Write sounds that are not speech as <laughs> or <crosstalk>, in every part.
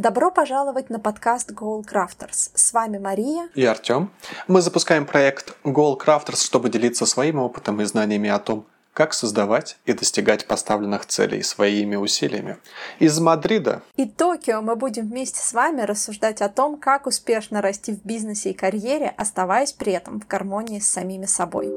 Добро пожаловать на подкаст Goal Crafters. С вами Мария и Артем. Мы запускаем проект Goal Crafters, чтобы делиться своим опытом и знаниями о том, как создавать и достигать поставленных целей своими усилиями. Из Мадрида и Токио мы будем вместе с вами рассуждать о том, как успешно расти в бизнесе и карьере, оставаясь при этом в гармонии с самими собой.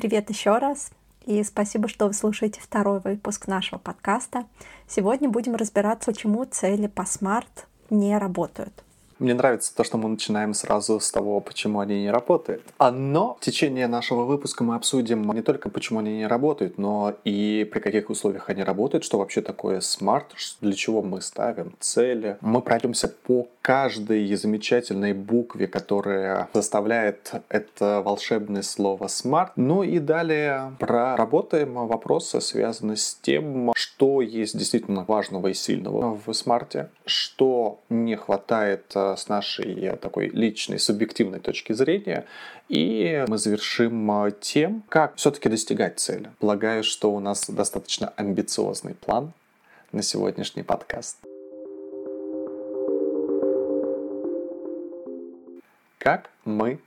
Привет еще раз. И спасибо, что вы слушаете второй выпуск нашего подкаста. Сегодня будем разбираться, почему цели по SMART не работают. Мне нравится то, что мы начинаем сразу с того, почему они не работают. А, но в течение нашего выпуска мы обсудим не только, почему они не работают, но и при каких условиях они работают, что вообще такое SMART, для чего мы ставим цели. Мы пройдемся по каждой замечательной букве, которая составляет это волшебное слово SMART. Ну и далее проработаем вопросы, связанные с тем, что есть действительно важного и сильного в SMART е, что не хватает с нашей э, такой личной, субъективной точки зрения. И мы завершим э, тем, как все-таки достигать цели. Полагаю, что у нас достаточно амбициозный план на сегодняшний подкаст. Как мы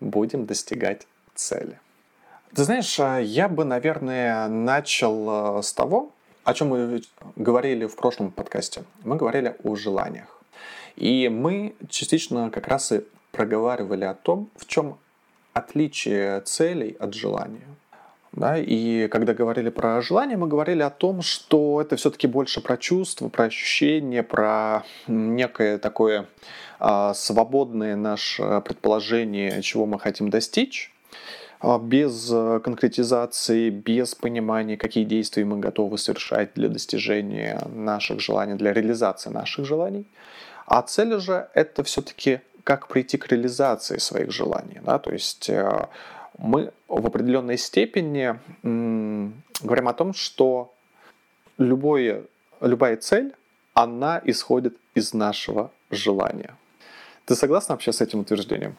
будем достигать цели? Ты знаешь, э, я бы, наверное, начал с того, о чем мы говорили в прошлом подкасте. Мы говорили о желаниях. И мы частично как раз и проговаривали о том, в чем отличие целей от желания. Да, и когда говорили про желание, мы говорили о том, что это все-таки больше про чувства, про ощущения, про некое такое а, свободное наше предположение, чего мы хотим достичь, а, без конкретизации, без понимания, какие действия мы готовы совершать для достижения наших желаний, для реализации наших желаний. А цель же это все-таки как прийти к реализации своих желаний. Да? То есть э, мы в определенной степени говорим о том, что любое, любая цель, она исходит из нашего желания. Ты согласна вообще с этим утверждением?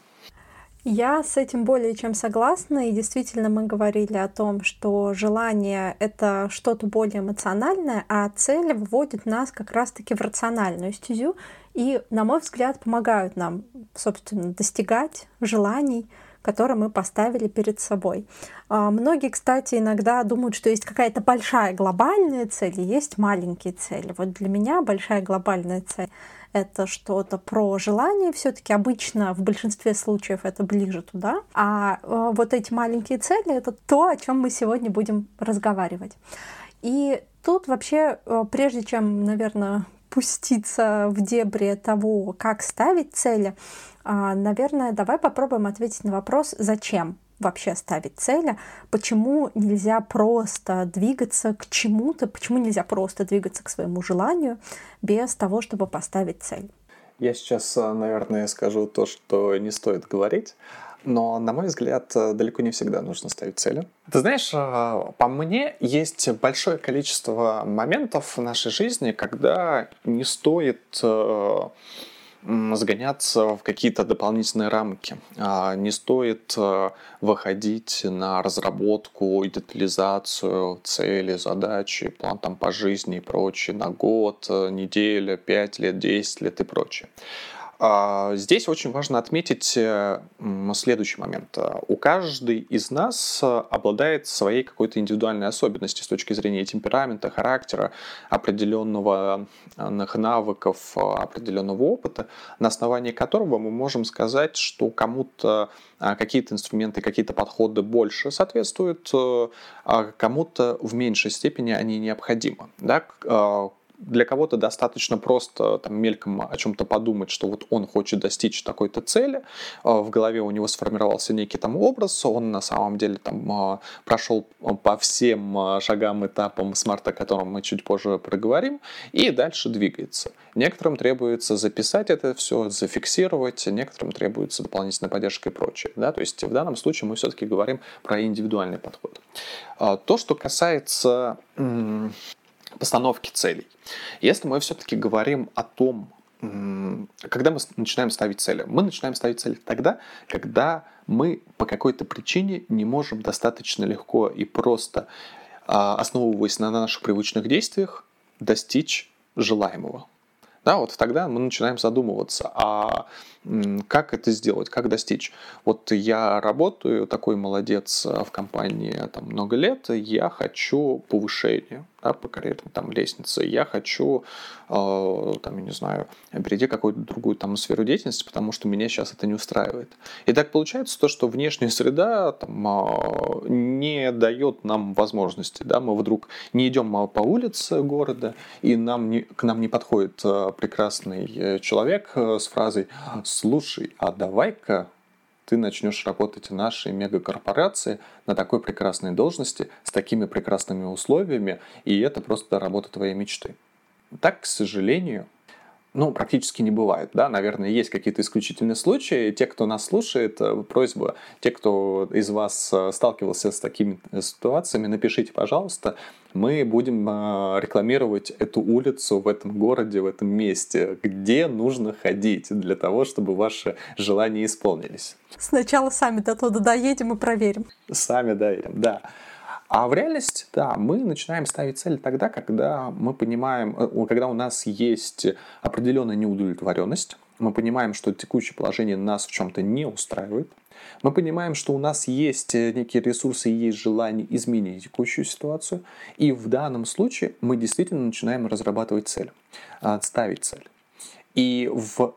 Я с этим более чем согласна, и действительно мы говорили о том, что желание — это что-то более эмоциональное, а цель вводит нас как раз-таки в рациональную стезю, и, на мой взгляд, помогают нам, собственно, достигать желаний, которые мы поставили перед собой. А, многие, кстати, иногда думают, что есть какая-то большая глобальная цель и есть маленькие цели. Вот для меня большая глобальная цель это что-то про желание, все-таки обычно в большинстве случаев это ближе туда. А э, вот эти маленькие цели это то, о чем мы сегодня будем разговаривать. И тут вообще, э, прежде чем, наверное, пуститься в дебри того, как ставить цели, а, наверное, давай попробуем ответить на вопрос, зачем вообще ставить цели, почему нельзя просто двигаться к чему-то, почему нельзя просто двигаться к своему желанию без того, чтобы поставить цель. Я сейчас, э, наверное, скажу то, что не стоит говорить, но, на мой взгляд, э, далеко не всегда нужно ставить цели. Ты знаешь, э, по мне есть большое количество моментов в нашей жизни, когда не стоит загоняться в какие-то дополнительные рамки. А, не стоит э, выходить на разработку и детализацию цели, задачи, план там по жизни и прочее на год, э, неделя, пять лет, десять лет и прочее. А, здесь очень важно отметить э, следующий момент. У каждой из нас обладает своей какой-то индивидуальной особенностью с точки зрения темперамента, характера, определенного навыков, определенного опыта, на основании которого мы можем сказать, что кому-то какие-то инструменты, какие-то подходы больше соответствуют, э, а кому-то в меньшей степени они необходимы. Да? Для кого-то достаточно просто там, мельком о чем-то подумать, что вот он хочет достичь такой-то цели, а, в голове у него сформировался некий там образ, он на самом деле там а, прошел по всем а, шагам, этапам смарта, о котором мы чуть позже проговорим, и дальше двигается. Некоторым требуется записать это все, зафиксировать, некоторым требуется дополнительная поддержка и прочее. Да? То есть в данном случае мы все-таки говорим про индивидуальный подход. То, что касается постановки целей. Если мы все-таки говорим о том, когда мы начинаем ставить цели? Мы начинаем ставить цели тогда, когда мы по какой-то причине не можем достаточно легко и просто, а, основываясь на наших привычных действиях, достичь желаемого. Да, вот тогда мы начинаем задумываться, а как это сделать, как достичь. Вот я работаю, такой молодец в компании там, много лет, я хочу повышения да, по карьерной там, лестнице, я хочу, э, там, я не знаю, перейти в какую-то другую там, сферу деятельности, потому что меня сейчас это не устраивает. И так получается то, что внешняя среда там, э, не дает нам возможности. Да? Мы вдруг не идем по улице города, и нам не, к нам не подходит э, прекрасный э, человек э, с фразой «Слушай, а давай-ка ты начнешь работать в нашей мегакорпорации на такой прекрасной должности, с такими прекрасными условиями, и это просто работа твоей мечты. Так, к сожалению, ну, практически не бывает, да, наверное, есть какие-то исключительные случаи. Те, кто нас слушает, э, просьба, те, кто из вас э, сталкивался с такими ситуациями, напишите, пожалуйста, мы будем э, рекламировать эту улицу в этом городе, в этом месте, где нужно ходить для того, чтобы ваши желания исполнились. Сначала сами до туда доедем и проверим. Сами доедем, да. А в реальности, да, мы начинаем ставить цели тогда, когда мы понимаем, э, когда у нас есть определенная неудовлетворенность, мы понимаем, что текущее положение нас в чем-то не устраивает, мы понимаем, что у нас есть э, некие ресурсы и есть желание изменить текущую ситуацию, и в данном случае мы действительно начинаем разрабатывать цель, а, ставить цель. И в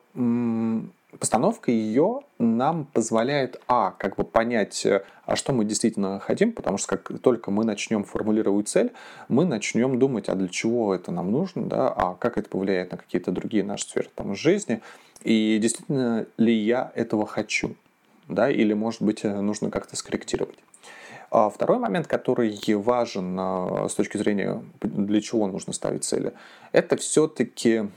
постановка ее нам позволяет, а, как бы понять, э, а что мы действительно хотим, потому что как только мы начнем формулировать цель, мы начнем думать, а для чего это нам нужно, да, а как это повлияет на какие-то другие наши сферы там, жизни, и действительно ли я этого хочу, да, или, может быть, э, нужно как-то скорректировать. А второй момент, который важен э, с точки зрения, для чего нужно ставить цели, это все-таки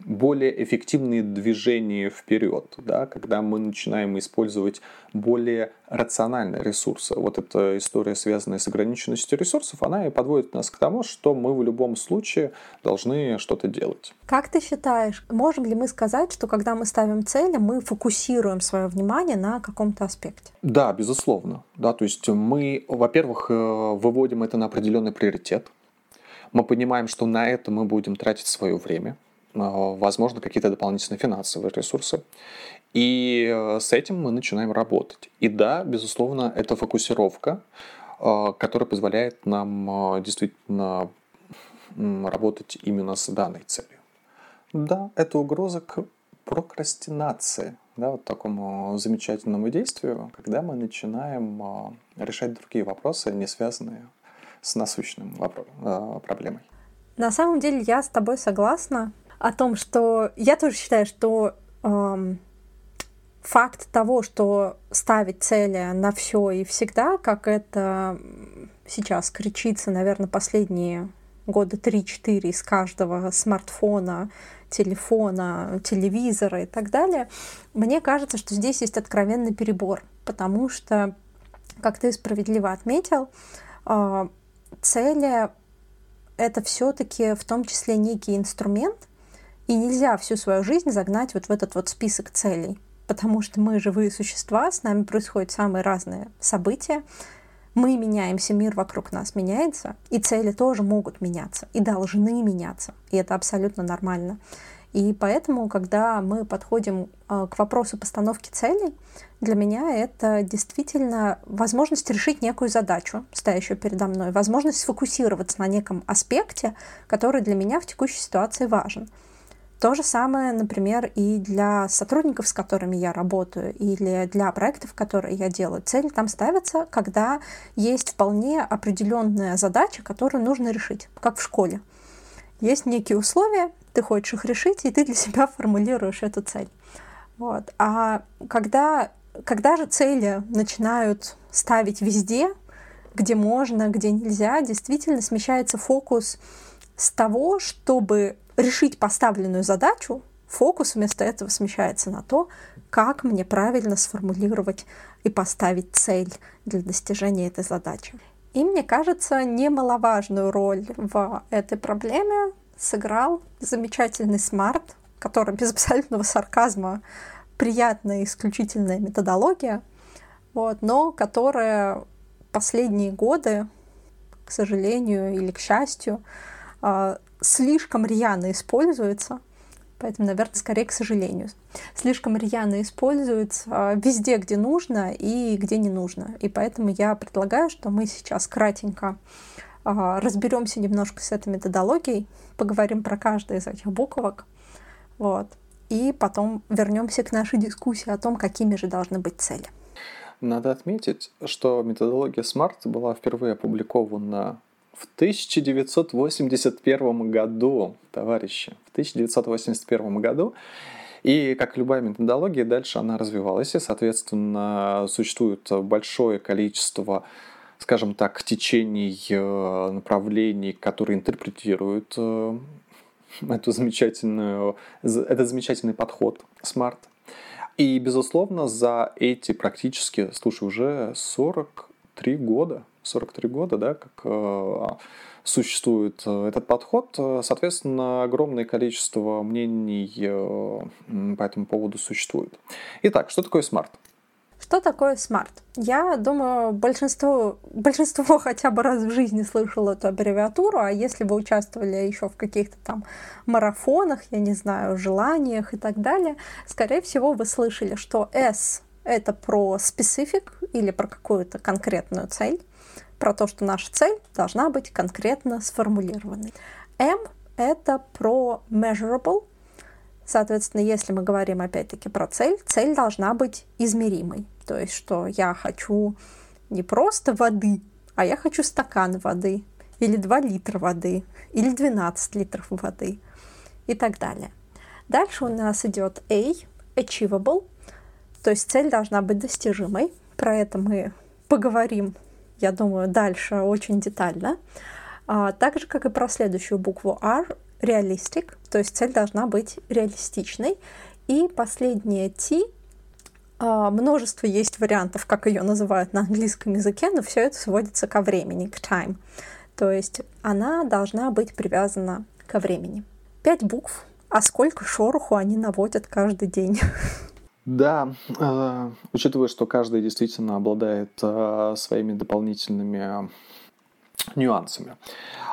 более эффективные движения вперед, да, когда мы начинаем использовать более рациональные ресурсы. Вот эта история, связанная с ограниченностью ресурсов, она и подводит нас к тому, что мы в любом случае должны что-то делать. Как ты считаешь, можем ли мы сказать, что когда мы ставим цели, мы фокусируем свое внимание на каком-то аспекте? Да, безусловно. Да, то есть мы, во-первых, э, выводим это на определенный приоритет. Мы понимаем, что на это мы будем тратить свое время возможно, какие-то дополнительные финансовые ресурсы. И э, с этим мы начинаем работать. И да, безусловно, это фокусировка, а, которая позволяет нам а, действительно работать именно с данной целью. Да, это угроза к прокрастинации, да, вот такому замечательному действию, когда мы начинаем решать другие вопросы, не связанные с насущным проблемой. На самом деле я с тобой согласна о том, что я тоже считаю, что эм, факт того, что ставить цели на все и всегда, как это сейчас кричится, наверное, последние года 3-4 из каждого смартфона, телефона, телевизора и так далее, мне кажется, что здесь есть откровенный перебор, потому что, как ты справедливо отметил, э, цели это все-таки в том числе некий инструмент, и нельзя всю свою жизнь загнать вот в этот вот список целей, потому что мы живые существа, с нами происходят самые разные события, мы меняемся, мир вокруг нас меняется, и цели тоже могут меняться, и должны меняться, и это абсолютно нормально. И поэтому, когда мы подходим а, к вопросу постановки целей, для меня это действительно возможность решить некую задачу, стоящую передо мной, возможность сфокусироваться на неком аспекте, который для меня в текущей ситуации важен. То же самое, например, и для сотрудников, с которыми я работаю, или для проектов, которые я делаю. Цели там ставятся, когда есть вполне определенная задача, которую нужно решить, как в школе. Есть некие условия, ты хочешь их решить, и ты для себя <laughs> формулируешь эту цель. Вот. А когда, когда же цели начинают ставить везде, где можно, где нельзя, действительно смещается фокус с того, чтобы решить поставленную задачу, фокус вместо этого смещается на то, как мне правильно сформулировать и поставить цель для достижения этой задачи. И мне кажется, немаловажную роль в этой проблеме сыграл замечательный смарт, который без абсолютного сарказма приятная исключительная методология, вот, но которая последние годы, к сожалению или к счастью, слишком рьяно используется, поэтому, наверное, скорее к сожалению, слишком рьяно используется а, везде, где нужно и где не нужно. И поэтому я предлагаю, что мы сейчас кратенько а, разберемся немножко с этой методологией, поговорим про каждую из этих буквок, вот, и потом вернемся к нашей дискуссии о том, какими же должны быть цели. Надо отметить, что методология SMART была впервые опубликована в 1981 году, товарищи, в 1981 году. И, как любая методология, дальше она развивалась, и, соответственно, существует большое количество скажем так, течений, э, направлений, которые интерпретируют э, эту замечательную, этот замечательный подход SMART. И, безусловно, за эти практически, слушай, уже 43 года, 43 года, да, как э, существует э, этот подход, соответственно, огромное количество мнений э, по этому поводу существует. Итак, что такое SMART? Что такое SMART? Я думаю, большинство, большинство <laughs> хотя бы раз в жизни слышало эту аббревиатуру, а если вы участвовали еще в каких-то там марафонах, я не знаю, желаниях и так далее, скорее всего, вы слышали, что S — это про specific или про какую-то конкретную цель, про то, что наша цель должна быть конкретно сформулированной. M — это про measurable, Соответственно, если мы говорим опять-таки про цель, цель должна быть измеримой. То есть, что я хочу не просто воды, а я хочу стакан воды, или 2 литра воды, или 12 литров воды и так далее. Дальше у нас идет A, achievable, то есть цель должна быть достижимой. Про это мы поговорим, я думаю, дальше очень детально. А, так же, как и про следующую букву R, realistic, то есть цель должна быть реалистичной. И последнее T а, множество есть вариантов, как ее называют на английском языке, но все это сводится ко времени, к time. То есть она должна быть привязана ко времени. Пять букв, а сколько шороху они наводят каждый день. <laughs> Да, э, учитывая, что каждый действительно обладает э, своими дополнительными нюансами.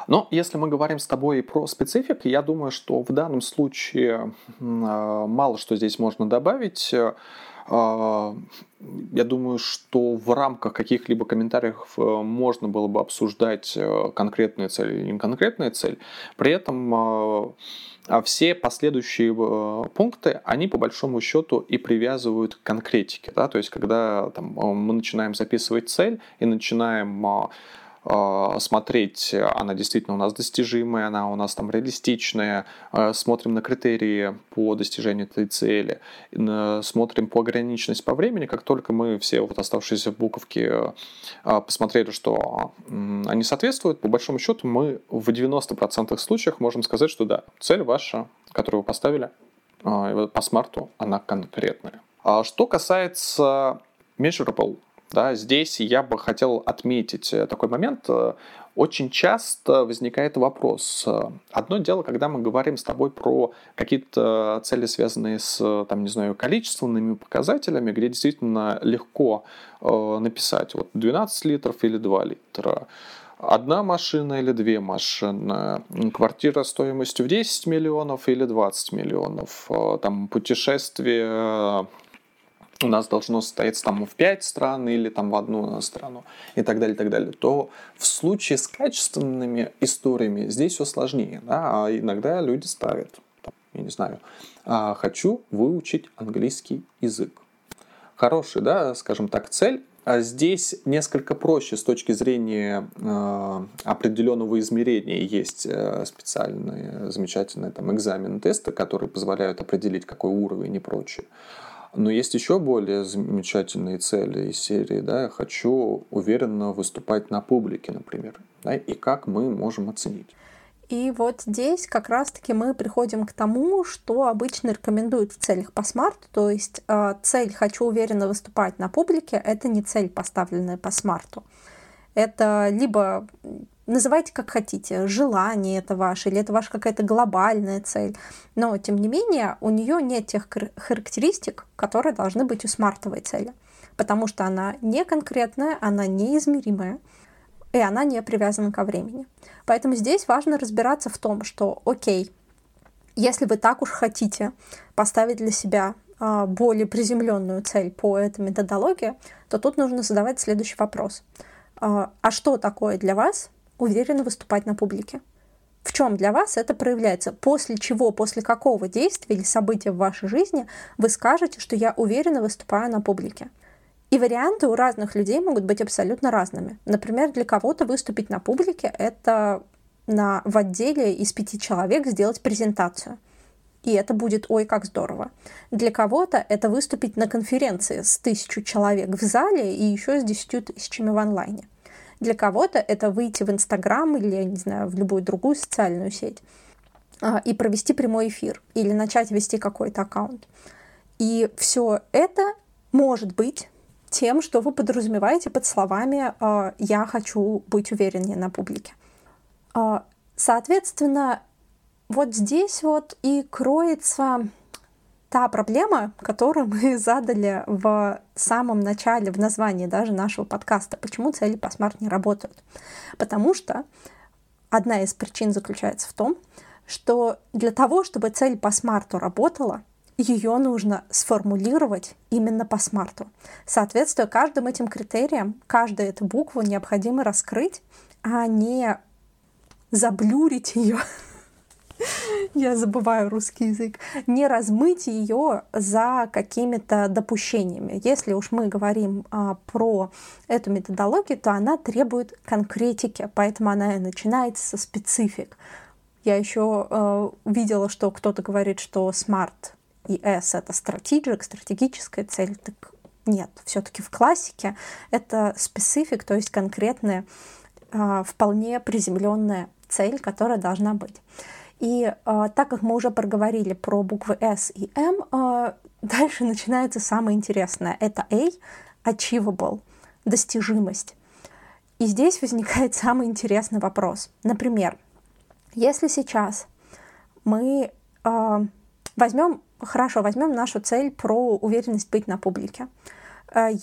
Но если мы говорим с тобой про специфик, я думаю, что в данном случае э, мало что здесь можно добавить. Я думаю, что в рамках каких-либо комментариев э, можно было бы обсуждать э, конкретную цель или не конкретную цель. При этом а, все последующие э, пункты, они по большому счету и привязывают к конкретике. Да? То есть, когда там, мы начинаем записывать цель и начинаем а, смотреть, она действительно у нас достижимая, она у нас там реалистичная, а, смотрим на критерии по достижению этой цели, смотрим по ограниченности по времени, как только мы все вот оставшиеся буковки а, посмотрели, что они соответствуют, по большому счету мы в 90% случаях можем сказать, что да, цель ваша, которую вы поставили по смарту, она конкретная. Что касается measurable, да, здесь я бы хотел отметить э, такой момент. Э, очень часто возникает вопрос. Э, одно дело, когда мы говорим с тобой про какие-то цели, связанные с, там, не знаю, количественными показателями, где действительно легко э, написать вот 12 литров или 2 литра, одна машина или две машины, квартира стоимостью в 10 миллионов или 20 миллионов, там путешествие у нас должно состояться там в пять стран или там в одну страну и так далее, и так далее, то в случае с качественными историями здесь все сложнее. Да? А иногда люди ставят, там, я не знаю, «А, хочу выучить английский язык. Хороший, да, скажем так, цель, а здесь несколько проще с точки зрения э, определенного измерения. Есть э, специальные замечательные там, экзамены, тесты, которые позволяют определить, какой уровень и прочее. Но есть еще более замечательные цели из серии, да, я хочу уверенно выступать на публике, например, да, и как мы можем оценить. И вот здесь как раз-таки мы приходим к тому, что обычно рекомендуют в целях по смарту. То есть э, цель «хочу уверенно выступать на публике» — это не цель, поставленная по смарту. Это либо называйте как хотите, желание это ваше, или это ваша какая-то глобальная цель. Но, тем не менее, у нее нет тех характеристик, которые должны быть у смартовой цели. Потому что она не конкретная, она неизмеримая, и она не привязана ко времени. Поэтому здесь важно разбираться в том, что, окей, если вы так уж хотите поставить для себя а, более приземленную цель по этой методологии, то тут нужно задавать следующий вопрос. А, а что такое для вас уверенно выступать на публике? В чем для вас это проявляется? После чего, после какого действия или события в вашей жизни вы скажете, что я уверенно выступаю на публике? И варианты у разных людей могут быть абсолютно разными. Например, для кого-то выступить на публике — это на, в отделе из пяти человек сделать презентацию. И это будет ой, как здорово. Для кого-то это выступить на конференции с тысячу человек в зале и еще с десятью тысячами в онлайне. Для кого-то это выйти в Инстаграм или, я не знаю, в любую другую социальную сеть а, и провести прямой эфир или начать вести какой-то аккаунт. И все это может быть тем, что вы подразумеваете под словами а, «я хочу быть увереннее на публике». А, соответственно, вот здесь вот и кроется та проблема, которую мы <laughs> задали в самом начале, в названии даже нашего подкаста, почему цели по смарт не работают. Потому что одна из причин заключается в том, что для того, чтобы цель по смарту работала, ее нужно сформулировать именно по смарту. Соответствуя каждым этим критериям, каждую эту букву необходимо раскрыть, а не заблюрить ее <laughs> я забываю русский язык, не размыть ее за какими-то допущениями. Если уж мы говорим а, про эту методологию, то она требует конкретики, поэтому она и начинается со специфик. Я еще э, видела, что кто-то говорит, что smart и S это strategic, стратегическая цель. Так нет, все-таки в классике это специфик, то есть конкретная, э, вполне приземленная цель, которая должна быть. И э, так как мы уже проговорили про буквы S и M, э, дальше начинается самое интересное. Это A, achievable, достижимость. И здесь возникает самый интересный вопрос. Например, если сейчас мы э, возьмем, хорошо, возьмем нашу цель про уверенность быть на публике.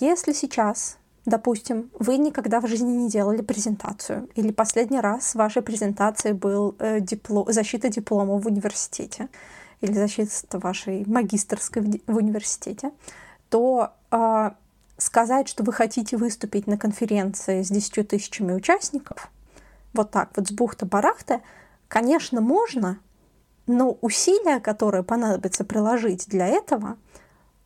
Если сейчас Допустим, вы никогда в жизни не делали презентацию, или последний раз вашей презентацией был э, диплом, защита диплома в университете, или защита вашей магистрской в, в университете, то э, сказать, что вы хотите выступить на конференции с 10 тысячами участников, вот так вот с бухта-барахта, конечно, можно, но усилия, которые понадобится приложить для этого,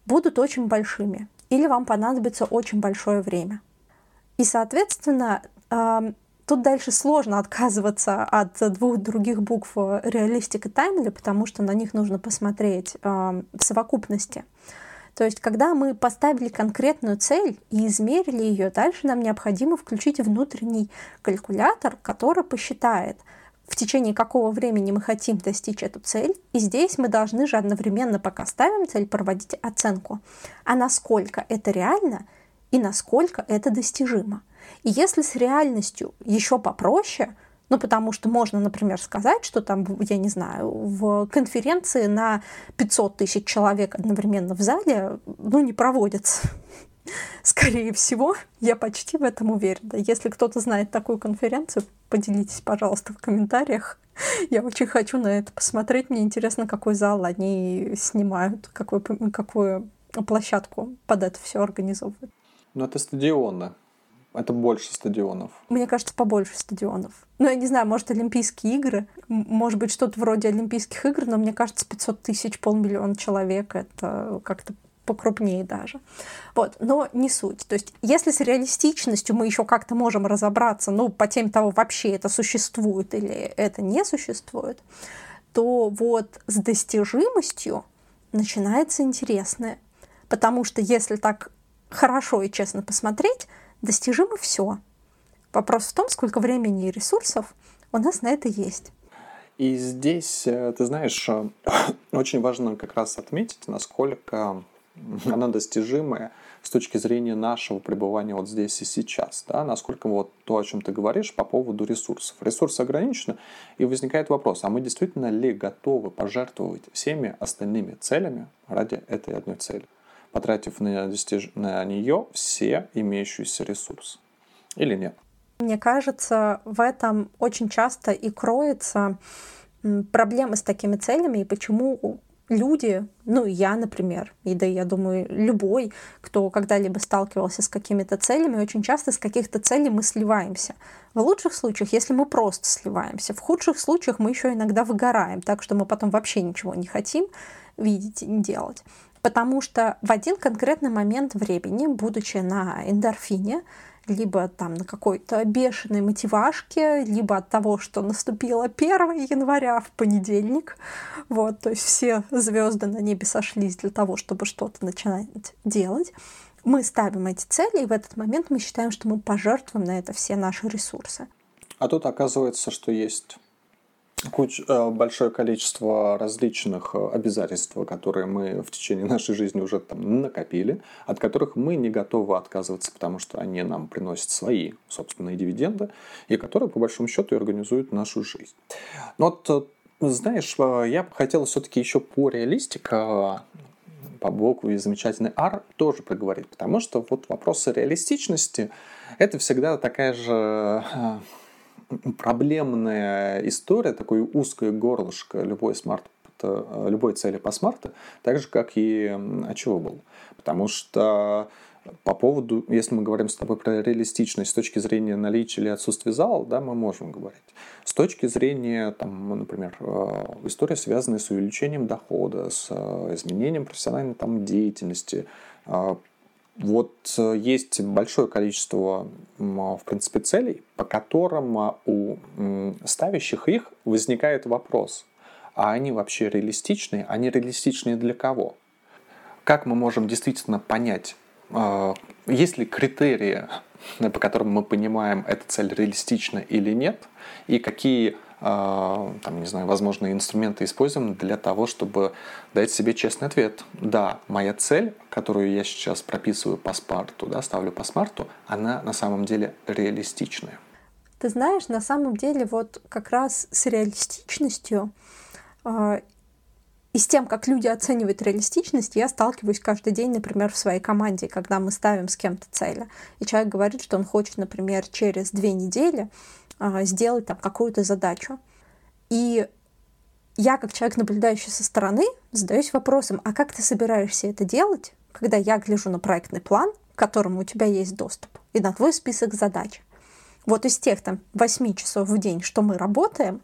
будут очень большими или вам понадобится очень большое время. И, соответственно, тут дальше сложно отказываться от двух других букв реалистик и таймли, потому что на них нужно посмотреть в совокупности. То есть, когда мы поставили конкретную цель и измерили ее, дальше нам необходимо включить внутренний калькулятор, который посчитает, в течение какого времени мы хотим достичь эту цель. И здесь мы должны же одновременно, пока ставим цель, проводить оценку. А насколько это реально и насколько это достижимо. И если с реальностью еще попроще, ну, потому что можно, например, сказать, что там, я не знаю, в конференции на 500 тысяч человек одновременно в зале, ну, не проводится. <laughs> Скорее всего, я почти в этом уверена. Если кто-то знает такую конференцию, поделитесь, пожалуйста, в комментариях. <laughs> Я очень хочу на это посмотреть. Мне интересно, какой зал они снимают, какую, какую площадку под это все организовывают. Ну, это стадионы. Это больше стадионов. Мне кажется, побольше стадионов. Ну, я не знаю, может, Олимпийские игры, может быть, что-то вроде Олимпийских игр, но мне кажется, 500 тысяч, полмиллиона человек — это как-то покрупнее даже. Вот, но не суть. То есть, если с реалистичностью мы еще как-то можем разобраться, ну, по теме того, вообще это существует или это не существует, то вот с достижимостью начинается интересное. Потому что если так хорошо и честно посмотреть, достижимо все. Вопрос в том, сколько времени и ресурсов у нас на это есть. И здесь, э, ты знаешь, <coughs> очень важно как раз отметить, насколько <laughs> она достижимая с точки зрения нашего пребывания вот здесь и сейчас, да, насколько вот то, о чем ты говоришь по поводу ресурсов. Ресурсы ограничены, и возникает вопрос, а мы действительно ли готовы пожертвовать всеми остальными целями ради этой одной цели, потратив на, достиж... на нее все имеющиеся ресурсы, или нет? Мне кажется, в этом очень часто и кроется проблемы с такими целями и почему люди, ну я, например, и да, я думаю, любой, кто когда-либо сталкивался с какими-то целями, очень часто с каких-то целей мы сливаемся. В лучших случаях, если мы просто сливаемся, в худших случаях мы еще иногда выгораем, так что мы потом вообще ничего не хотим видеть и делать. Потому что в один конкретный момент времени, будучи на эндорфине, либо там на какой-то бешеной мотивашке, либо от того, что наступило 1 января в понедельник. Вот, то есть все звезды на небе сошлись для того, чтобы что-то начинать делать. Мы ставим эти цели, и в этот момент мы считаем, что мы пожертвуем на это все наши ресурсы. А тут оказывается, что есть куч, э, большое количество различных э, обязательств, которые мы в течение нашей жизни уже там накопили, от которых мы не готовы отказываться, потому что они нам приносят свои собственные дивиденды, и которые, по большому счету, и организуют нашу жизнь. Но вот, э, знаешь, я бы хотел все-таки еще по реалистика по букве замечательный R тоже проговорить, потому что вот вопросы реалистичности – это всегда такая же проблемная история, такое узкое горлышко любой смарт любой цели по смарту, так же, как и Achievable. Потому что по поводу, если мы говорим с тобой про реалистичность с точки зрения наличия или отсутствия зала, да, мы можем говорить. С точки зрения, там, например, э, история, связанная с увеличением дохода, с э, изменением профессиональной там, деятельности, э, вот э, есть большое количество, в принципе, целей, по которым а, у ставящих их возникает вопрос, а они вообще реалистичные? Они реалистичные для кого? Как мы можем действительно понять, а, есть ли критерии, <laughs> по которым мы понимаем, эта цель реалистична или нет, и какие а, там, не знаю, возможные инструменты используем для того, чтобы дать себе честный ответ. Да, моя цель, которую я сейчас прописываю по смарту, да, ставлю по смарту, она на самом деле реалистичная. Ты знаешь, на самом деле вот как раз с реалистичностью э, и с тем, как люди оценивают реалистичность, я сталкиваюсь каждый день, например, в своей команде, когда мы ставим с кем-то цели. И человек говорит, что он хочет, например, через две недели а, сделать там какую-то задачу. И я, как человек, наблюдающий со стороны, задаюсь вопросом, а как ты собираешься это делать, когда я гляжу на проектный план, к которому у тебя есть доступ, и на твой список задач. Вот из тех там 8 часов в день, что мы работаем,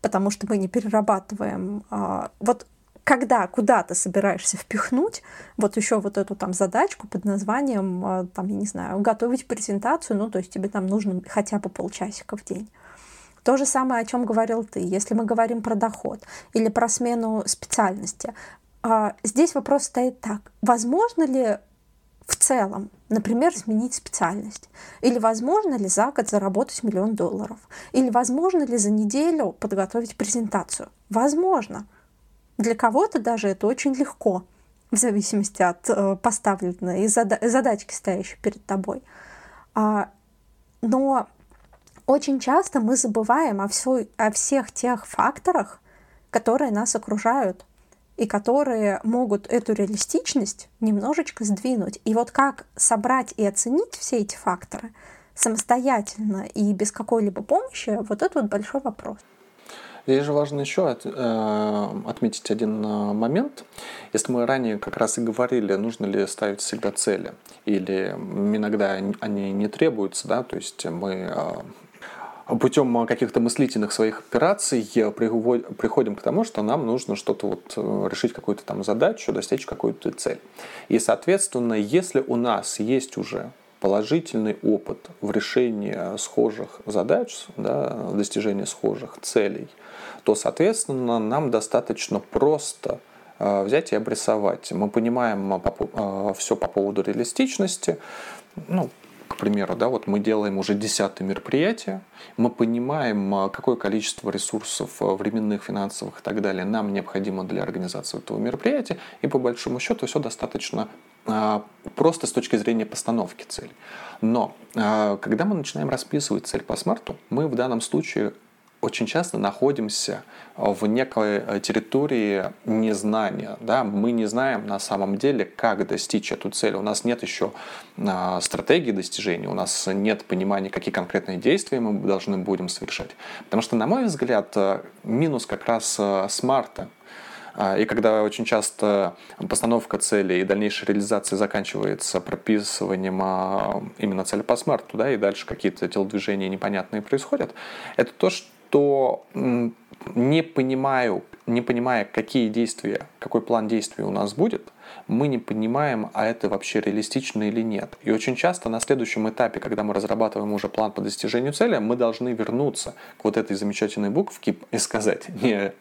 потому что мы не перерабатываем, а, вот когда куда ты собираешься впихнуть вот еще вот эту там задачку под названием, а, там, я не знаю, готовить презентацию, ну, то есть тебе там нужно хотя бы полчасика в день. То же самое, о чем говорил ты, если мы говорим про доход или про смену специальности. А, здесь вопрос стоит так. Возможно ли в целом, например, сменить специальность? Или возможно ли за год заработать миллион долларов? Или возможно ли за неделю подготовить презентацию? Возможно. Для кого-то даже это очень легко, в зависимости от э, поставленной зада- задачки, стоящей перед тобой. А, но очень часто мы забываем о, все, о всех тех факторах, которые нас окружают и которые могут эту реалистичность немножечко сдвинуть. И вот как собрать и оценить все эти факторы самостоятельно и без какой-либо помощи, вот это вот большой вопрос. Здесь же важно еще от, э, отметить один э, момент. Если мы ранее как раз и говорили, нужно ли ставить всегда цели, или иногда они не требуются, да, то есть мы э, путем каких-то мыслительных своих операций приходим к тому, что нам нужно что-то вот э, решить какую-то там задачу, достичь какую-то цель. И, соответственно, если у нас есть уже положительный опыт в решении схожих задач, да, в достижении схожих целей, то, соответственно, нам достаточно просто э, взять и обрисовать. Мы понимаем э, все по поводу реалистичности. Ну, к примеру, да, вот мы делаем уже десятое мероприятие, мы понимаем, какое количество ресурсов временных, финансовых и так далее нам необходимо для организации этого мероприятия, и по большому счету все достаточно просто с точки зрения постановки цели. Но когда мы начинаем расписывать цель по смарту, мы в данном случае очень часто находимся в некой э, территории незнания. Да? Мы не знаем на самом деле, как достичь эту цель. У нас нет еще а, стратегии достижения, у нас нет понимания, какие конкретные действия мы должны будем совершать. Потому что, на мой взгляд, э, минус как раз э, смарта а, и когда очень часто постановка цели и дальнейшая реализация заканчивается прописыванием а, именно цели по смарту, да, и дальше какие-то телодвижения непонятные происходят, это то, что то не понимаю, не понимая, какие действия, какой план действий у нас будет, мы не понимаем, а это вообще реалистично или нет. И очень часто на следующем этапе, когда мы разрабатываем уже план по достижению цели, мы должны вернуться к вот этой замечательной буковке и сказать, <laughs> не,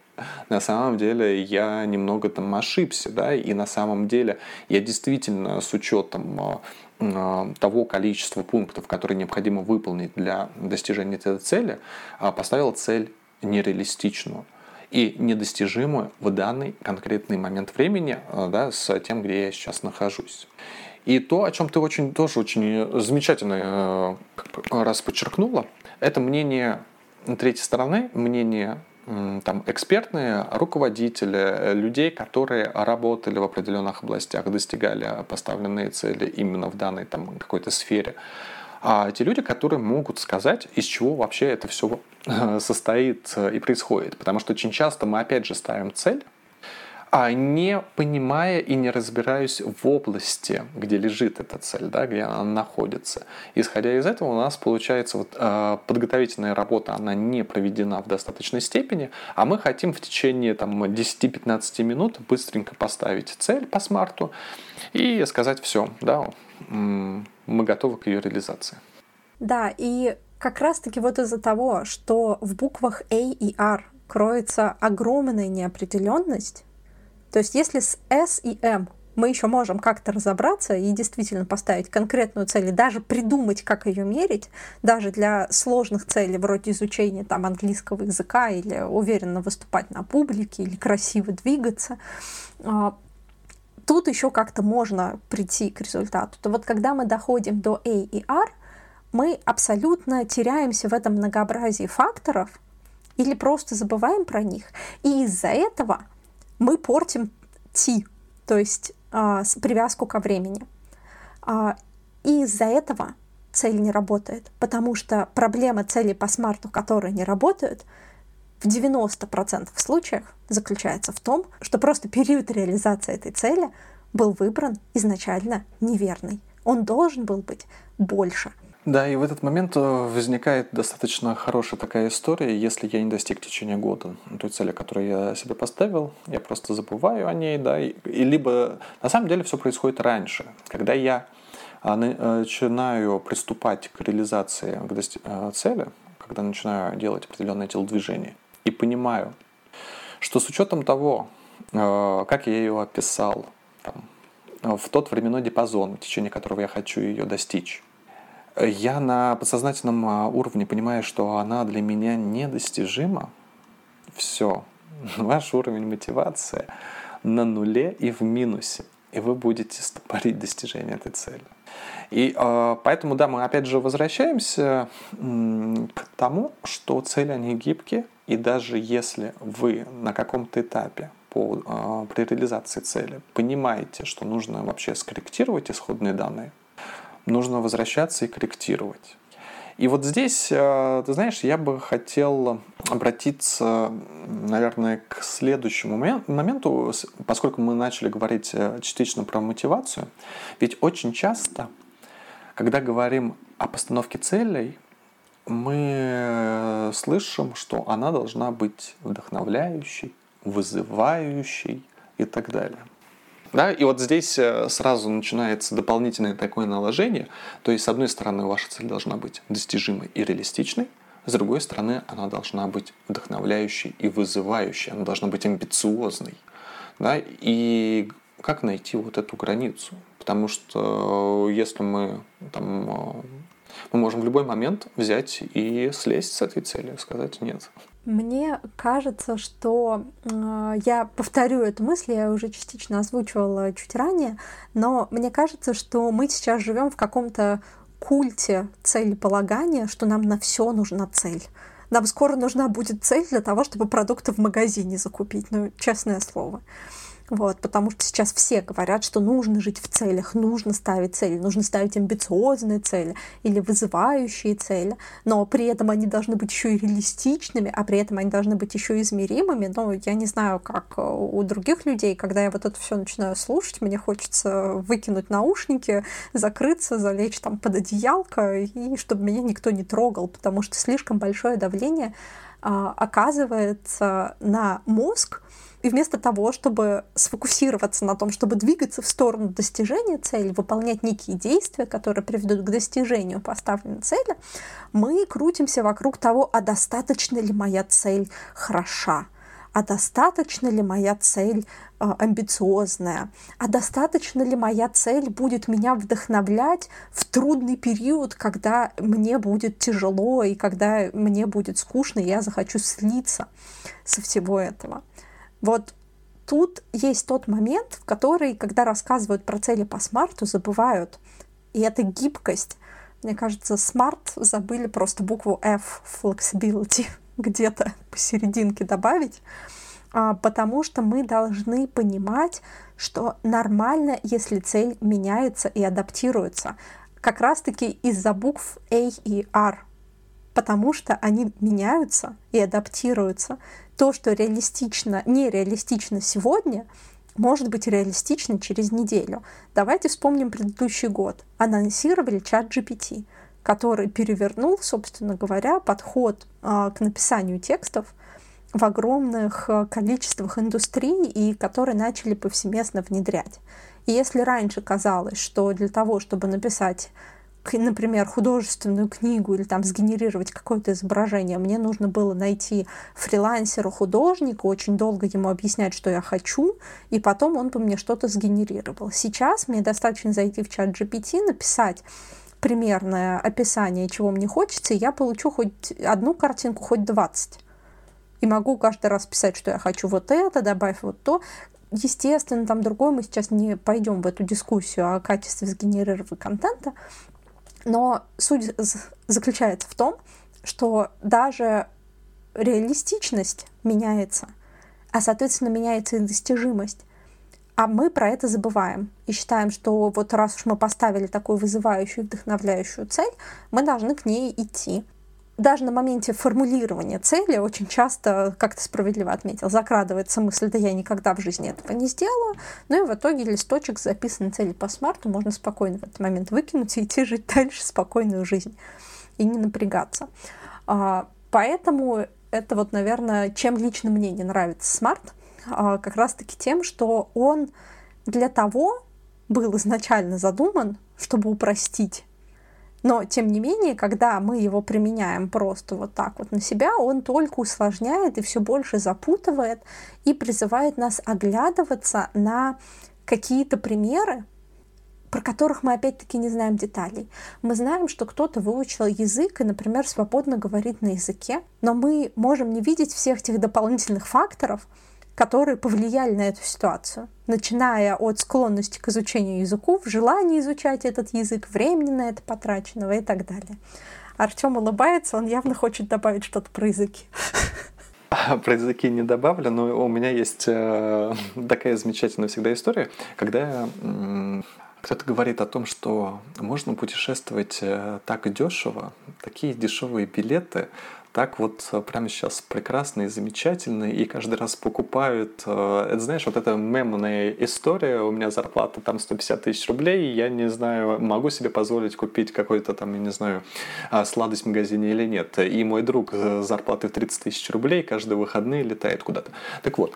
на самом деле я немного там ошибся, да, и на самом деле я действительно с учетом а, того количества пунктов, которые необходимо выполнить для достижения этой цели, а, поставил цель нереалистичную и недостижимую в данный конкретный момент времени да, с тем, где я сейчас нахожусь. И то, о чем ты очень, тоже очень замечательно раз подчеркнула, это мнение третьей стороны, мнение там, экспертные руководители, э, людей, которые работали в определенных областях, достигали поставленные цели именно в данной там, какой-то сфере. А те люди, которые могут сказать, из чего вообще это все состоит э, и происходит. Потому что очень часто мы опять же ставим цель, не понимая и не разбираюсь в области, где лежит эта цель, да, где она находится. Исходя из этого, у нас получается вот, э, подготовительная работа, она не проведена в достаточной степени, а мы хотим в течение там, 10-15 минут быстренько поставить цель по смарту и сказать все, да, мы готовы к ее реализации. Да, и как раз-таки вот из-за того, что в буквах A и R кроется огромная неопределенность, то есть если с S и M мы еще можем как-то разобраться и действительно поставить конкретную цель, и даже придумать, как ее мерить, даже для сложных целей, вроде изучения там, английского языка или уверенно выступать на публике, или красиво двигаться, а, тут еще как-то можно прийти к результату. То вот когда мы доходим до A и R, мы абсолютно теряемся в этом многообразии факторов или просто забываем про них. И из-за этого мы портим T, то есть а, привязку ко времени. А, и из-за этого цель не работает, потому что проблема цели по смарту, которые не работают, в 90% случаев заключается в том, что просто период реализации этой цели был выбран изначально неверный. Он должен был быть больше – да, и в этот момент э, возникает достаточно хорошая такая история, если я не достиг в течение года той цели, которую я себе поставил, я просто забываю о ней, да, и, и либо на самом деле все происходит раньше, когда я а, начинаю приступать к реализации к дости- э, цели, когда начинаю делать определенное телодвижение и понимаю, что с учетом того, э, как я ее описал, там, в тот временной диапазон, в течение которого я хочу ее достичь, я на подсознательном а, уровне понимаю, что она для меня недостижима, все, <laughs> ваш уровень мотивации на нуле и в минусе, и вы будете стопорить достижение этой цели. И э, поэтому, да, мы опять же возвращаемся к тому, что цели, они гибкие, и даже если вы на каком-то этапе по, э, при реализации цели понимаете, что нужно вообще скорректировать исходные данные, нужно возвращаться и корректировать. И вот здесь, э, ты знаешь, я бы хотел обратиться, наверное, к следующему моменту, поскольку мы начали говорить э, частично про мотивацию. Ведь очень часто, когда говорим о постановке целей, мы э, слышим, что она должна быть вдохновляющей, вызывающей и так далее. Да? И вот здесь э, сразу начинается дополнительное такое наложение. То есть, с одной стороны, ваша цель должна быть достижимой и реалистичной, с другой стороны, она должна быть вдохновляющей и вызывающей, она должна быть амбициозной. Да? И как найти вот эту границу? потому что если мы там мы можем в любой момент взять и слезть с этой цели, сказать нет. Мне кажется, что э, я повторю эту мысль, я уже частично озвучивала чуть ранее, но мне кажется, что мы сейчас живем в каком-то культе целеполагания, что нам на все нужна цель. Нам скоро нужна будет цель для того, чтобы продукты в магазине закупить, ну, честное слово. Вот, потому что сейчас все говорят, что нужно жить в целях, нужно ставить цели, нужно ставить амбициозные цели или вызывающие цели, но при этом они должны быть еще и реалистичными, а при этом они должны быть еще измеримыми. Но я не знаю, как э, у других людей, когда я вот это все начинаю слушать, мне хочется выкинуть наушники, закрыться, залечь там под одеялко, и чтобы меня никто не трогал, потому что слишком большое давление а, оказывается на мозг, и вместо того, чтобы сфокусироваться на том, чтобы двигаться в сторону достижения цели, выполнять некие действия, которые приведут к достижению поставленной цели, мы крутимся вокруг того, а достаточно ли моя цель хороша, а достаточно ли моя цель э, амбициозная, а достаточно ли моя цель будет меня вдохновлять в трудный период, когда мне будет тяжело и когда мне будет скучно, и я захочу слиться со всего этого. Вот тут есть тот момент, в который, когда рассказывают про цели по смарту, забывают. И это гибкость. Мне кажется, смарт забыли просто букву F, flexibility, <laughs> где-то посерединке добавить, а, потому что мы должны понимать, что нормально, если цель меняется и адаптируется. Как раз-таки из-за букв A и R, потому что они меняются и адаптируются то, что реалистично, нереалистично сегодня, может быть реалистично через неделю. Давайте вспомним предыдущий год. Анонсировали чат GPT, который перевернул, собственно говоря, подход э, к написанию текстов в огромных э, количествах индустрий и которые начали повсеместно внедрять. И если раньше казалось, что для того, чтобы написать например, художественную книгу или там сгенерировать какое-то изображение, мне нужно было найти фрилансера, художника, очень долго ему объяснять, что я хочу, и потом он бы мне что-то сгенерировал. Сейчас мне достаточно зайти в чат GPT, написать примерное описание, чего мне хочется, и я получу хоть одну картинку, хоть 20. И могу каждый раз писать, что я хочу вот это, добавь вот то. Естественно, там другое, мы сейчас не пойдем в эту дискуссию о качестве сгенерированного контента, но суть заключается в том, что даже реалистичность меняется, а, соответственно, меняется и достижимость. А мы про это забываем и считаем, что вот раз уж мы поставили такую вызывающую, вдохновляющую цель, мы должны к ней идти даже на моменте формулирования цели очень часто, как ты справедливо отметил, закрадывается мысль, да я никогда в жизни этого не сделаю. Ну и в итоге листочек с записанной цели по смарту можно спокойно в этот момент выкинуть и идти жить дальше спокойную жизнь и не напрягаться. А, поэтому это вот, наверное, чем лично мне не нравится смарт, а, как раз-таки тем, что он для того был изначально задуман, чтобы упростить но, тем не менее, когда мы его применяем просто вот так вот на себя, он только усложняет и все больше запутывает и призывает нас оглядываться на какие-то примеры, про которых мы опять-таки не знаем деталей. Мы знаем, что кто-то выучил язык и, например, свободно говорит на языке, но мы можем не видеть всех тех дополнительных факторов, которые повлияли на эту ситуацию, начиная от склонности к изучению языков, желания изучать этот язык, времени на это потраченного и так далее. Артем улыбается, он явно хочет добавить что-то про языки. <laughs> Про языки не добавлю, но у меня есть э, такая замечательная всегда история, когда кто-то говорит о том, что можно путешествовать э, так дешево, такие дешевые билеты, так вот э, прямо сейчас прекрасные, замечательные, и каждый раз покупают. Э, это, знаешь, вот эта мемная история, у меня зарплата там 150 тысяч рублей, и я не знаю, могу себе позволить купить какой-то там, я не знаю, а, сладость в магазине или нет. И мой друг зарплаты в 30 тысяч рублей каждые выходные летает куда-то. Так вот,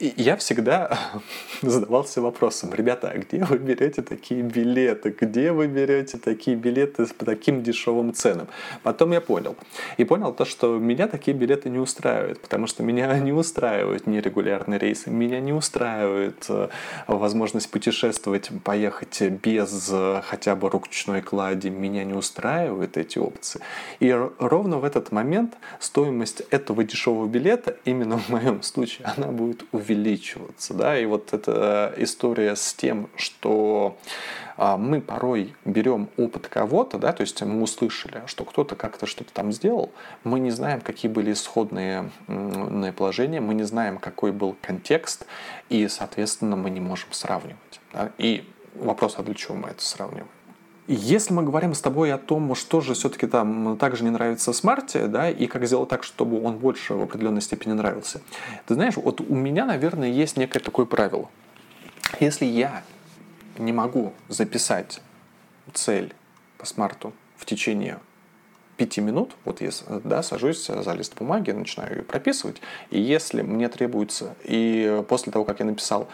И я всегда <laughs> задавался вопросом, ребята, а где вы берете такие билеты? Где вы берете такие билеты по таким дешевым ценам? Потом я понял. И понял то, что меня такие билеты не устраивают, потому что меня <laughs> не устраивают нерегулярные рейсы, меня не устраивает э, возможность путешествовать, поехать без э, хотя бы ручной клади, меня не устраивают эти опции. И ровно в этот момент стоимость этого дешевого билета, именно в моем случае, она будет увеличена увеличиваться. Да? И вот эта история с тем, что а, мы порой берем опыт кого-то, да, то есть мы услышали, что кто-то как-то что-то там сделал, мы не знаем, какие были исходные положения, мы не знаем, какой был контекст, и, соответственно, мы не можем сравнивать. Да? И вопрос, а для чего мы это сравниваем? Если мы говорим с тобой о том, что же все-таки там также не нравится в смарте, да, и как сделать так, чтобы он больше в определенной степени нравился, ты знаешь, вот у меня, наверное, есть некое такое правило. Если я не могу записать цель по смарту в течение пяти минут, вот я да, сажусь за лист бумаги, начинаю ее прописывать, и если мне требуется, и после того, как я написал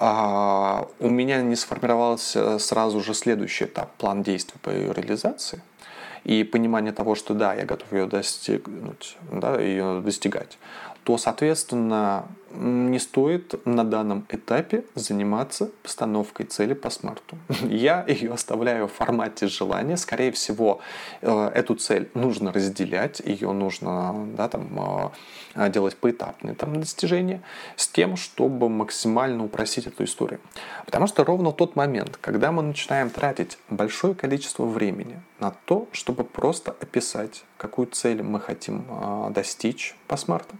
у меня не сформировался сразу же следующий этап, план действий по ее реализации и понимание того, что да, я готов ее достигнуть, да, ее достигать то, соответственно, не стоит на данном этапе заниматься постановкой цели по смарту. <laughs> Я ее оставляю в формате желания. Скорее всего, э, эту цель нужно разделять, ее нужно да, там, э, делать поэтапные там, достижения с тем, чтобы максимально упростить эту историю. Потому что ровно тот момент, когда мы начинаем тратить большое количество времени на то, чтобы просто описать, какую цель мы хотим э, достичь по смарту,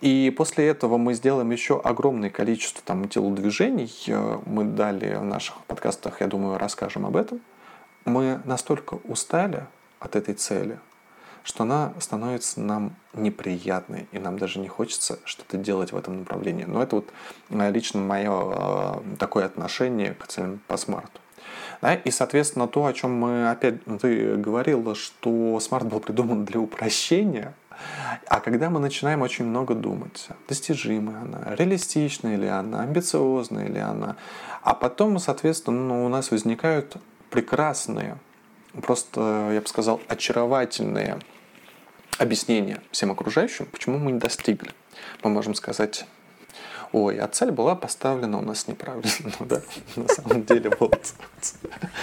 и после этого мы сделаем еще огромное количество там телодвижений. Э, мы далее в наших подкастах, я думаю, расскажем об этом. Мы настолько устали от этой цели, что она становится нам неприятной, и нам даже не хочется что-то делать в этом направлении. Но это вот э, лично мое э, такое отношение к целям по смарту. Да? И, соответственно, то, о чем мы опять ты говорила, что смарт был придуман для упрощения – а когда мы начинаем очень много думать, достижимая она, реалистичная ли она, амбициозная ли она, а потом, соответственно, ну, у нас возникают прекрасные, просто, я бы сказал, очаровательные объяснения всем окружающим, почему мы не достигли. Мы можем сказать, ой, а цель была поставлена у нас неправильно, <laughs> да, на самом деле вот.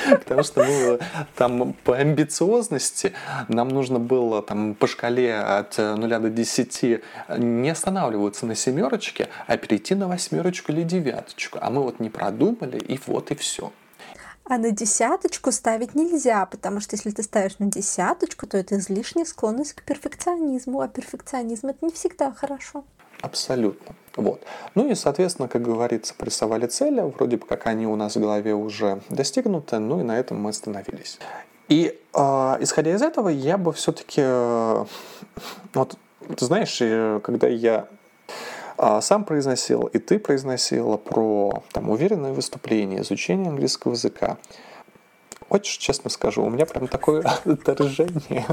Потому что мы там по амбициозности нам нужно было там по шкале от 0 до 10 не останавливаться на семерочке, а перейти на восьмерочку или девяточку. А мы вот не продумали, и вот и все. А на десяточку ставить нельзя, потому что если ты ставишь на десяточку, то это излишняя склонность к перфекционизму, а перфекционизм это не всегда хорошо. Абсолютно. Вот. Ну и, соответственно, как говорится, прессовали цели, вроде бы как они у нас в голове уже достигнуты, ну и на этом мы остановились. И э, исходя из этого, я бы все-таки, э, вот, ты знаешь, когда я э, сам произносил, и ты произносила про там, уверенное выступление, изучение английского языка, очень честно скажу, у меня прям такое <laughs> отторжение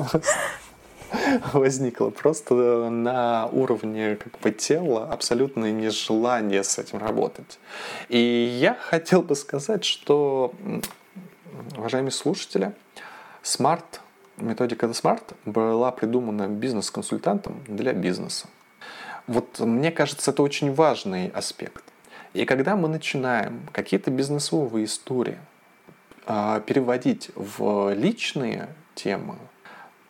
<laughs> возникло просто на уровне как бы тела абсолютное нежелание с этим работать. И я хотел бы сказать, что, уважаемые слушатели, смарт, методика Smart была придумана бизнес-консультантом для бизнеса. Вот мне кажется, это очень важный аспект. И когда мы начинаем какие-то бизнесовые истории а, переводить в личные темы,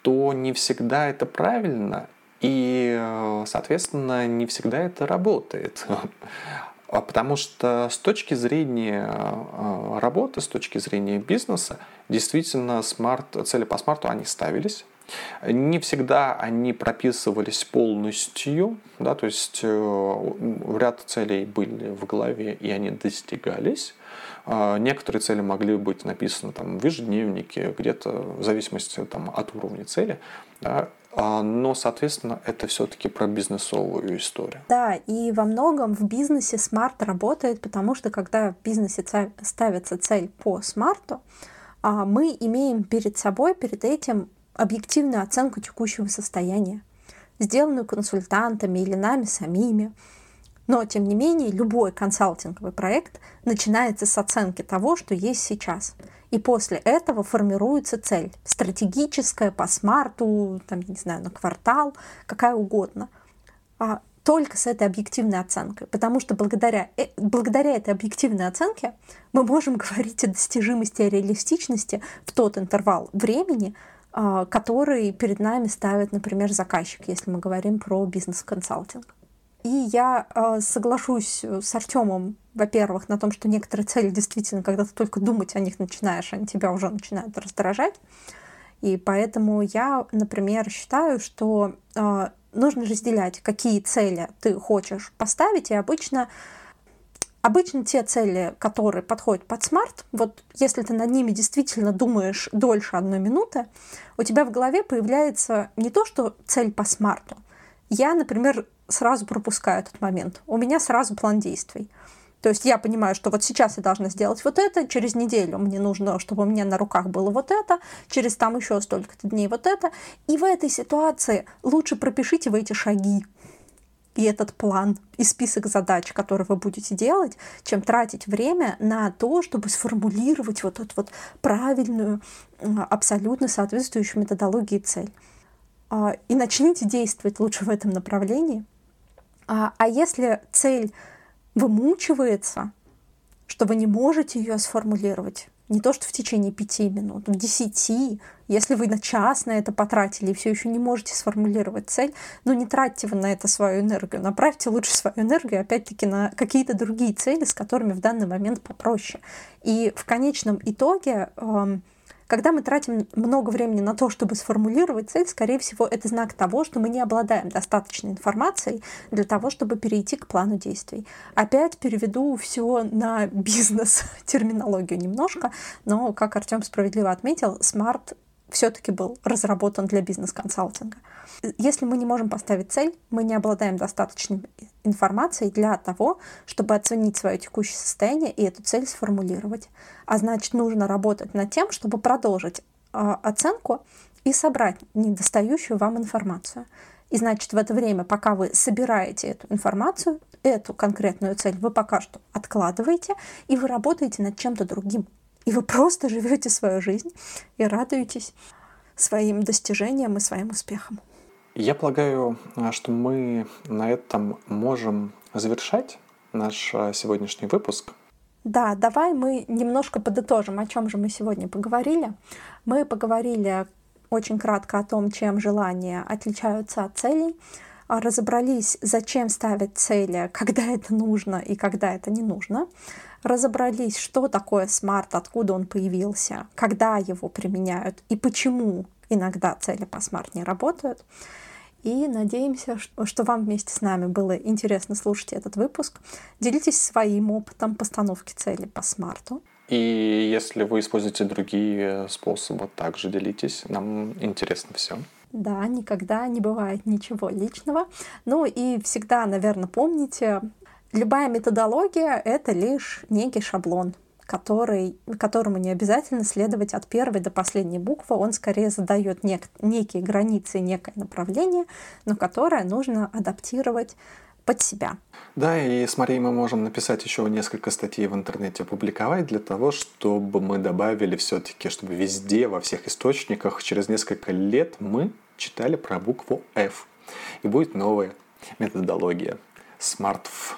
то не всегда это правильно, и, э, соответственно, не всегда это работает. <laughs> А потому что с точки зрения э, работы, с точки зрения бизнеса, действительно смарт, цели по смарту они ставились. Не всегда они прописывались полностью, да, то есть э, ряд целей были в голове и они достигались. А, некоторые цели могли быть написаны там, в ежедневнике, где-то в зависимости там, от уровня цели. Да, а, но, соответственно, это все-таки про бизнесовую историю. Да, и во многом в бизнесе смарт работает, потому что когда в бизнесе ставится цель по смарту, а, мы имеем перед собой, перед этим объективную оценку текущего состояния, сделанную консультантами или нами самими. Но, тем не менее, любой консалтинговый проект начинается с оценки того, что есть сейчас. И после этого формируется цель. Стратегическая, по смарту, там, не знаю, на квартал, какая угодно. А только с этой объективной оценкой. Потому что благодаря, э, благодаря этой объективной оценке мы можем говорить о достижимости, о реалистичности в тот интервал времени, а, который перед нами ставит, например, заказчик, если мы говорим про бизнес-консалтинг. И я э, соглашусь с Артемом, во-первых, на том, что некоторые цели действительно, когда ты только думать о них начинаешь, они тебя уже начинают раздражать. И поэтому я, например, считаю, что э, нужно разделять, какие цели ты хочешь поставить, и обычно Обычно те цели, которые подходят под смарт, вот если ты над ними действительно думаешь дольше одной минуты, у тебя в голове появляется не то, что цель по смарту. Я, например, сразу пропускаю этот момент. У меня сразу план действий. То есть я понимаю, что вот сейчас я должна сделать вот это, через неделю мне нужно, чтобы у меня на руках было вот это, через там еще столько-то дней вот это. И в этой ситуации лучше пропишите вы эти шаги и этот план, и список задач, которые вы будете делать, чем тратить время на то, чтобы сформулировать вот эту вот правильную, абсолютно соответствующую методологии цель. А, и начните действовать лучше в этом направлении, а, а если цель вымучивается, что вы не можете ее сформулировать, не то что в течение пяти минут, в десяти, если вы на час на это потратили и все еще не можете сформулировать цель, ну не тратьте вы на это свою энергию, направьте лучше свою энергию опять-таки на какие-то другие цели, с которыми в данный момент попроще. И в конечном итоге эм, когда мы тратим много времени на то, чтобы сформулировать цель, скорее всего, это знак того, что мы не обладаем достаточной информацией для того, чтобы перейти к плану действий. Опять переведу все на <laughs> бизнес-терминологию немножко, но, как Артем справедливо отметил, смарт все-таки был разработан для бизнес-консалтинга. Если мы не можем поставить цель, мы не обладаем достаточной информацией для того, чтобы оценить свое текущее состояние и эту цель сформулировать. А значит, нужно работать над тем, чтобы продолжить э, оценку и собрать недостающую вам информацию. И значит, в это время, пока вы собираете эту информацию, эту конкретную цель вы пока что откладываете, и вы работаете над чем-то другим. И вы просто живете свою жизнь и радуетесь своим достижениям и своим успехам. Я полагаю, а, что мы на этом можем завершать наш а, сегодняшний выпуск. Да, давай мы немножко подытожим, о чем же мы сегодня поговорили. Мы поговорили очень кратко о том, чем желания отличаются от целей, а, разобрались, зачем ставить цели, когда это нужно и когда это не нужно, разобрались, что такое SMART, откуда он появился, когда его применяют и почему иногда цели по SMART не работают. И надеемся, что вам вместе с нами было интересно слушать этот выпуск. Делитесь своим опытом постановки цели по смарту. И если вы используете другие способы, также делитесь. Нам интересно все. Да, никогда не бывает ничего личного. Ну и всегда, наверное, помните, любая методология — это лишь некий шаблон который, которому не обязательно следовать от первой до последней буквы. Он скорее задает нек, некие границы, некое направление, но которое нужно адаптировать под себя. Да, и с Марией мы можем написать еще несколько статей в интернете, опубликовать для того, чтобы мы добавили все-таки, чтобы везде, во всех источниках через несколько лет мы читали про букву F. И будет новая методология. SmartF.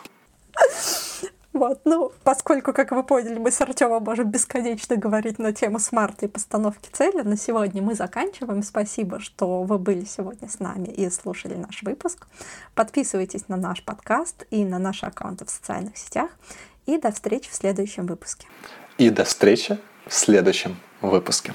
Вот, ну, поскольку, как вы поняли, мы с Артемом можем бесконечно говорить на тему смарта и постановки цели, на сегодня мы заканчиваем. Спасибо, что вы были сегодня с нами и слушали наш выпуск. Подписывайтесь на наш подкаст и на наши аккаунты в социальных сетях. И до встречи в следующем выпуске. И до встречи в следующем выпуске.